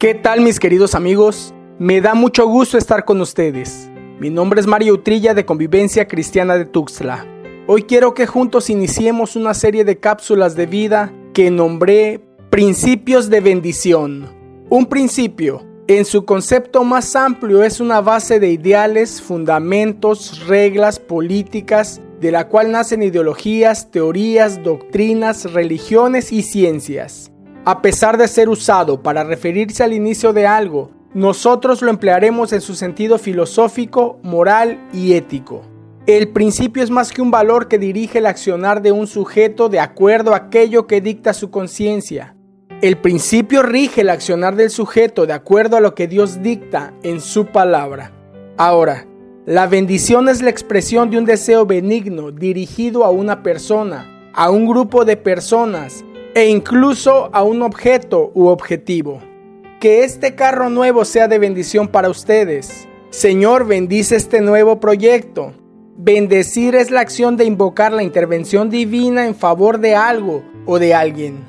¿Qué tal mis queridos amigos? Me da mucho gusto estar con ustedes. Mi nombre es Mario Utrilla de Convivencia Cristiana de Tuxtla. Hoy quiero que juntos iniciemos una serie de cápsulas de vida que nombré Principios de Bendición. Un principio, en su concepto más amplio, es una base de ideales, fundamentos, reglas, políticas, de la cual nacen ideologías, teorías, doctrinas, religiones y ciencias. A pesar de ser usado para referirse al inicio de algo, nosotros lo emplearemos en su sentido filosófico, moral y ético. El principio es más que un valor que dirige el accionar de un sujeto de acuerdo a aquello que dicta su conciencia. El principio rige el accionar del sujeto de acuerdo a lo que Dios dicta en su palabra. Ahora, la bendición es la expresión de un deseo benigno dirigido a una persona, a un grupo de personas e incluso a un objeto u objetivo. Que este carro nuevo sea de bendición para ustedes. Señor, bendice este nuevo proyecto. Bendecir es la acción de invocar la intervención divina en favor de algo o de alguien.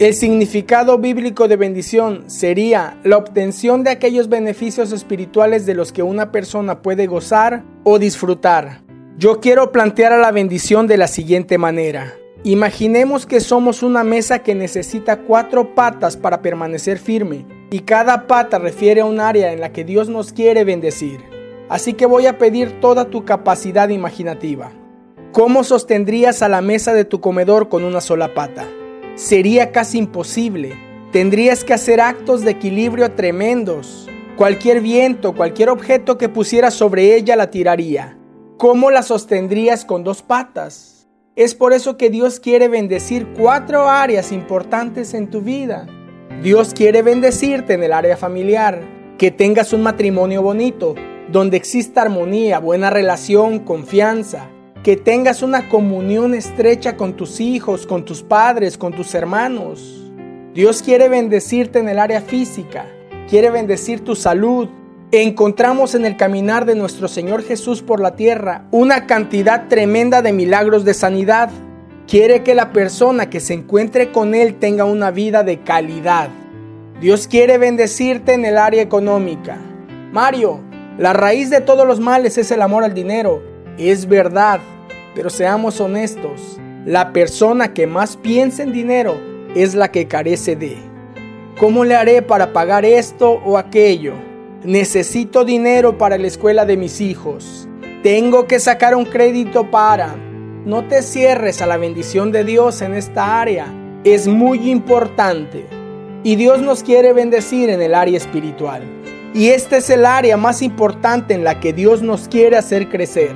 El significado bíblico de bendición sería la obtención de aquellos beneficios espirituales de los que una persona puede gozar o disfrutar. Yo quiero plantear a la bendición de la siguiente manera. Imaginemos que somos una mesa que necesita cuatro patas para permanecer firme y cada pata refiere a un área en la que Dios nos quiere bendecir. Así que voy a pedir toda tu capacidad imaginativa. ¿Cómo sostendrías a la mesa de tu comedor con una sola pata? Sería casi imposible. Tendrías que hacer actos de equilibrio tremendos. Cualquier viento, cualquier objeto que pusieras sobre ella la tiraría. ¿Cómo la sostendrías con dos patas? Es por eso que Dios quiere bendecir cuatro áreas importantes en tu vida. Dios quiere bendecirte en el área familiar, que tengas un matrimonio bonito, donde exista armonía, buena relación, confianza, que tengas una comunión estrecha con tus hijos, con tus padres, con tus hermanos. Dios quiere bendecirte en el área física, quiere bendecir tu salud, encontramos en el caminar de nuestro Señor Jesús por la tierra una cantidad tremenda de milagros de sanidad. Quiere que la persona que se encuentre con Él tenga una vida de calidad. Dios quiere bendecirte en el área económica. Mario, la raíz de todos los males es el amor al dinero. Es verdad, pero seamos honestos. La persona que más piensa en dinero es la que carece de. ¿Cómo le haré para pagar esto o aquello? Necesito dinero para la escuela de mis hijos. Tengo que sacar un crédito para... No te cierres a la bendición de Dios en esta área. Es muy importante. Y Dios nos quiere bendecir en el área espiritual. Y este es el área más importante en la que Dios nos quiere hacer crecer.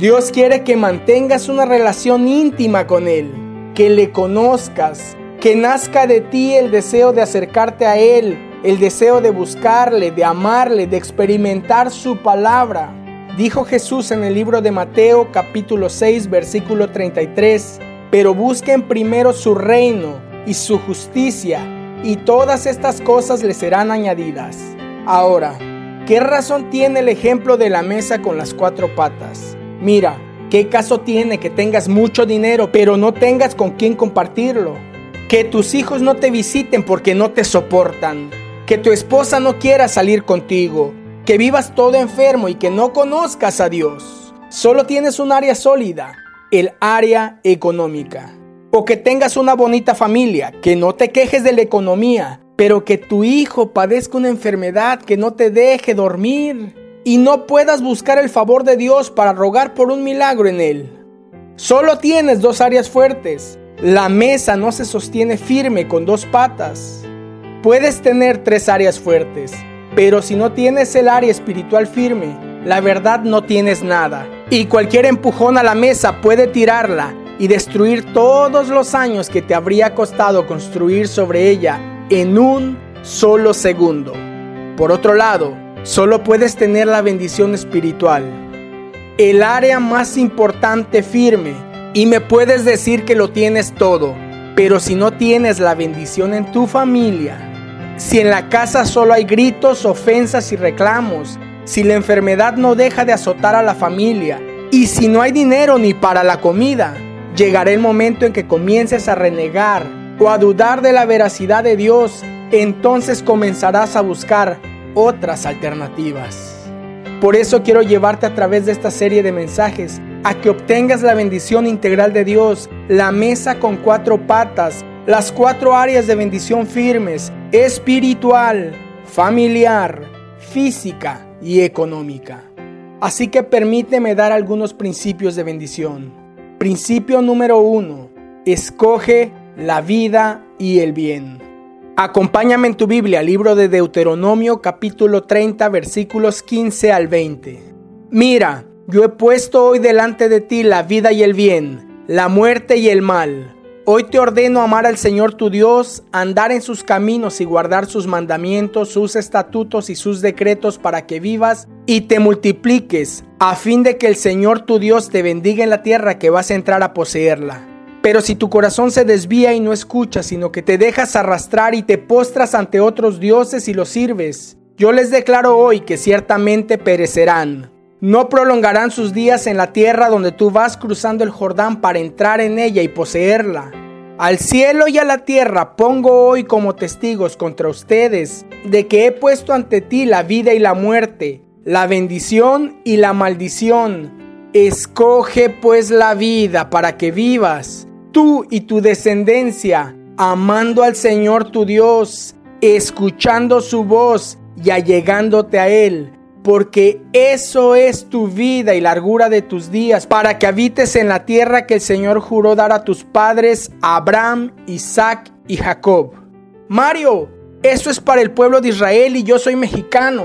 Dios quiere que mantengas una relación íntima con Él, que le conozcas, que nazca de ti el deseo de acercarte a Él, el deseo de buscarle, de amarle, de experimentar su palabra. Dijo Jesús en el libro de Mateo capítulo 6 versículo 33, pero busquen primero su reino y su justicia, y todas estas cosas les serán añadidas. Ahora, ¿qué razón tiene el ejemplo de la mesa con las cuatro patas? Mira, ¿qué caso tiene que tengas mucho dinero pero no tengas con quién compartirlo? Que tus hijos no te visiten porque no te soportan que tu esposa no quiera salir contigo, que vivas todo enfermo y que no conozcas a Dios. Solo tienes un área sólida, el área económica. O que tengas una bonita familia, que no te quejes de la economía, pero que tu hijo padezca una enfermedad que no te deje dormir y no puedas buscar el favor de Dios para rogar por un milagro en él. Solo tienes dos áreas fuertes. La mesa no se sostiene firme con dos patas. Puedes tener tres áreas fuertes, pero si no tienes el área espiritual firme, la verdad no tienes nada. Y cualquier empujón a la mesa puede tirarla y destruir todos los años que te habría costado construir sobre ella en un solo segundo. Por otro lado, solo puedes tener la bendición espiritual, el área más importante firme, y me puedes decir que lo tienes todo, pero si no tienes la bendición en tu familia, si en la casa solo hay gritos, ofensas y reclamos, si la enfermedad no deja de azotar a la familia y si no hay dinero ni para la comida, llegará el momento en que comiences a renegar o a dudar de la veracidad de Dios entonces comenzarás a buscar otras alternativas. Por eso quiero llevarte a través de esta serie de mensajes a que obtengas la bendición integral de Dios, la mesa con cuatro patas, las cuatro áreas de bendición firmes, espiritual, familiar, física y económica. Así que permíteme dar algunos principios de bendición. Principio número uno, escoge la vida y el bien. Acompáñame en tu Biblia, libro de Deuteronomio capítulo 30 versículos 15 al 20. Mira, yo he puesto hoy delante de ti la vida y el bien, la muerte y el mal. Hoy te ordeno amar al Señor tu Dios, andar en sus caminos y guardar sus mandamientos, sus estatutos y sus decretos para que vivas y te multipliques, a fin de que el Señor tu Dios te bendiga en la tierra que vas a entrar a poseerla. Pero si tu corazón se desvía y no escuchas, sino que te dejas arrastrar y te postras ante otros dioses y los sirves, yo les declaro hoy que ciertamente perecerán. No prolongarán sus días en la tierra donde tú vas cruzando el Jordán para entrar en ella y poseerla. Al cielo y a la tierra pongo hoy como testigos contra ustedes de que he puesto ante ti la vida y la muerte, la bendición y la maldición. Escoge pues la vida para que vivas, tú y tu descendencia, amando al Señor tu Dios, escuchando su voz y allegándote a Él porque eso es tu vida y largura de tus días, para que habites en la tierra que el Señor juró dar a tus padres, Abraham, Isaac y Jacob. Mario, eso es para el pueblo de Israel y yo soy mexicano.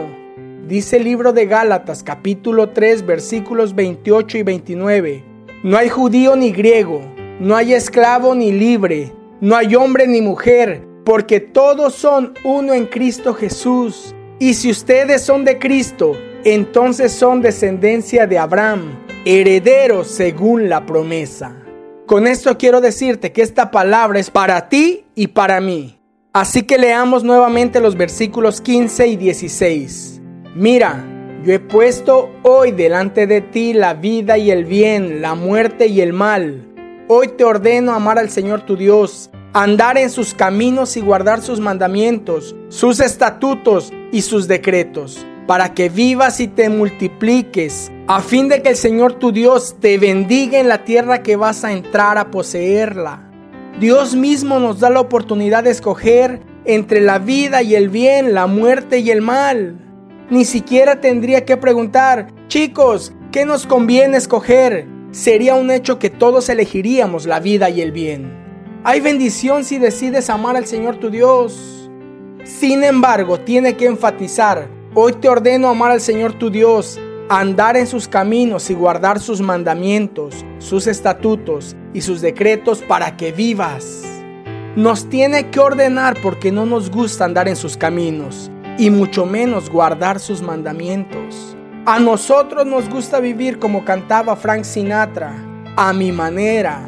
Dice el libro de Gálatas capítulo 3 versículos 28 y 29. No hay judío ni griego, no hay esclavo ni libre, no hay hombre ni mujer, porque todos son uno en Cristo Jesús. Y si ustedes son de Cristo, entonces son descendencia de Abraham, herederos según la promesa. Con esto quiero decirte que esta palabra es para ti y para mí. Así que leamos nuevamente los versículos 15 y 16. Mira, yo he puesto hoy delante de ti la vida y el bien, la muerte y el mal. Hoy te ordeno amar al Señor tu Dios andar en sus caminos y guardar sus mandamientos, sus estatutos y sus decretos, para que vivas y te multipliques, a fin de que el Señor tu Dios te bendiga en la tierra que vas a entrar a poseerla. Dios mismo nos da la oportunidad de escoger entre la vida y el bien, la muerte y el mal. Ni siquiera tendría que preguntar, chicos, ¿qué nos conviene escoger? Sería un hecho que todos elegiríamos la vida y el bien. Hay bendición si decides amar al Señor tu Dios. Sin embargo, tiene que enfatizar, hoy te ordeno amar al Señor tu Dios, andar en sus caminos y guardar sus mandamientos, sus estatutos y sus decretos para que vivas. Nos tiene que ordenar porque no nos gusta andar en sus caminos y mucho menos guardar sus mandamientos. A nosotros nos gusta vivir como cantaba Frank Sinatra, a mi manera.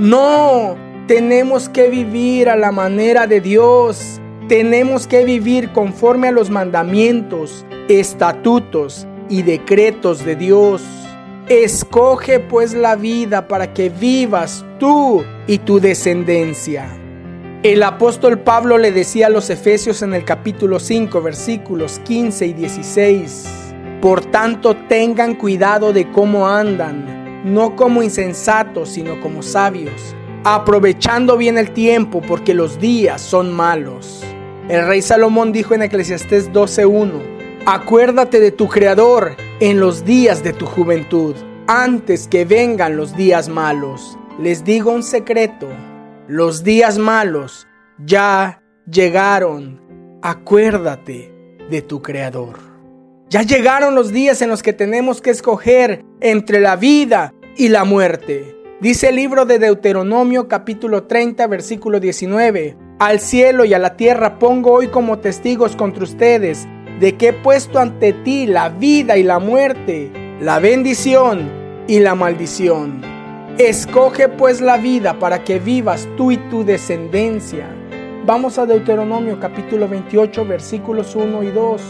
No, tenemos que vivir a la manera de Dios. Tenemos que vivir conforme a los mandamientos, estatutos y decretos de Dios. Escoge pues la vida para que vivas tú y tu descendencia. El apóstol Pablo le decía a los Efesios en el capítulo 5 versículos 15 y 16, Por tanto tengan cuidado de cómo andan, no como insensatos, sino como sabios aprovechando bien el tiempo porque los días son malos. El rey Salomón dijo en Eclesiastés 12.1, acuérdate de tu Creador en los días de tu juventud, antes que vengan los días malos. Les digo un secreto, los días malos ya llegaron. Acuérdate de tu Creador. Ya llegaron los días en los que tenemos que escoger entre la vida y la muerte. Dice el libro de Deuteronomio capítulo 30 versículo 19, Al cielo y a la tierra pongo hoy como testigos contra ustedes de que he puesto ante ti la vida y la muerte, la bendición y la maldición. Escoge pues la vida para que vivas tú y tu descendencia. Vamos a Deuteronomio capítulo 28 versículos 1 y 2.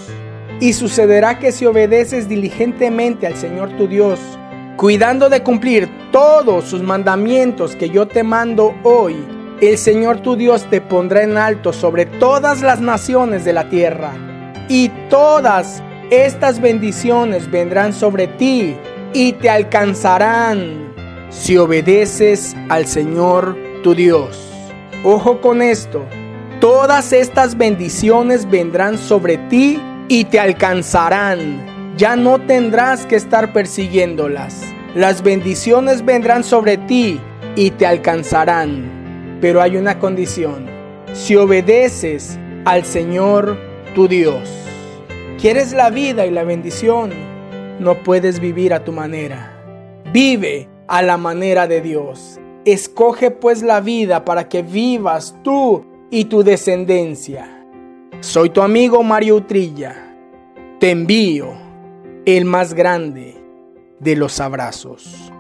Y sucederá que si obedeces diligentemente al Señor tu Dios, cuidando de cumplir todos sus mandamientos que yo te mando hoy, el Señor tu Dios te pondrá en alto sobre todas las naciones de la tierra, y todas estas bendiciones vendrán sobre ti y te alcanzarán si obedeces al Señor tu Dios. Ojo con esto, todas estas bendiciones vendrán sobre ti y te alcanzarán. Ya no tendrás que estar persiguiéndolas. Las bendiciones vendrán sobre ti y te alcanzarán. Pero hay una condición. Si obedeces al Señor tu Dios. ¿Quieres la vida y la bendición? No puedes vivir a tu manera. Vive a la manera de Dios. Escoge pues la vida para que vivas tú y tu descendencia. Soy tu amigo Mario Utrilla. Te envío el más grande de los abrazos.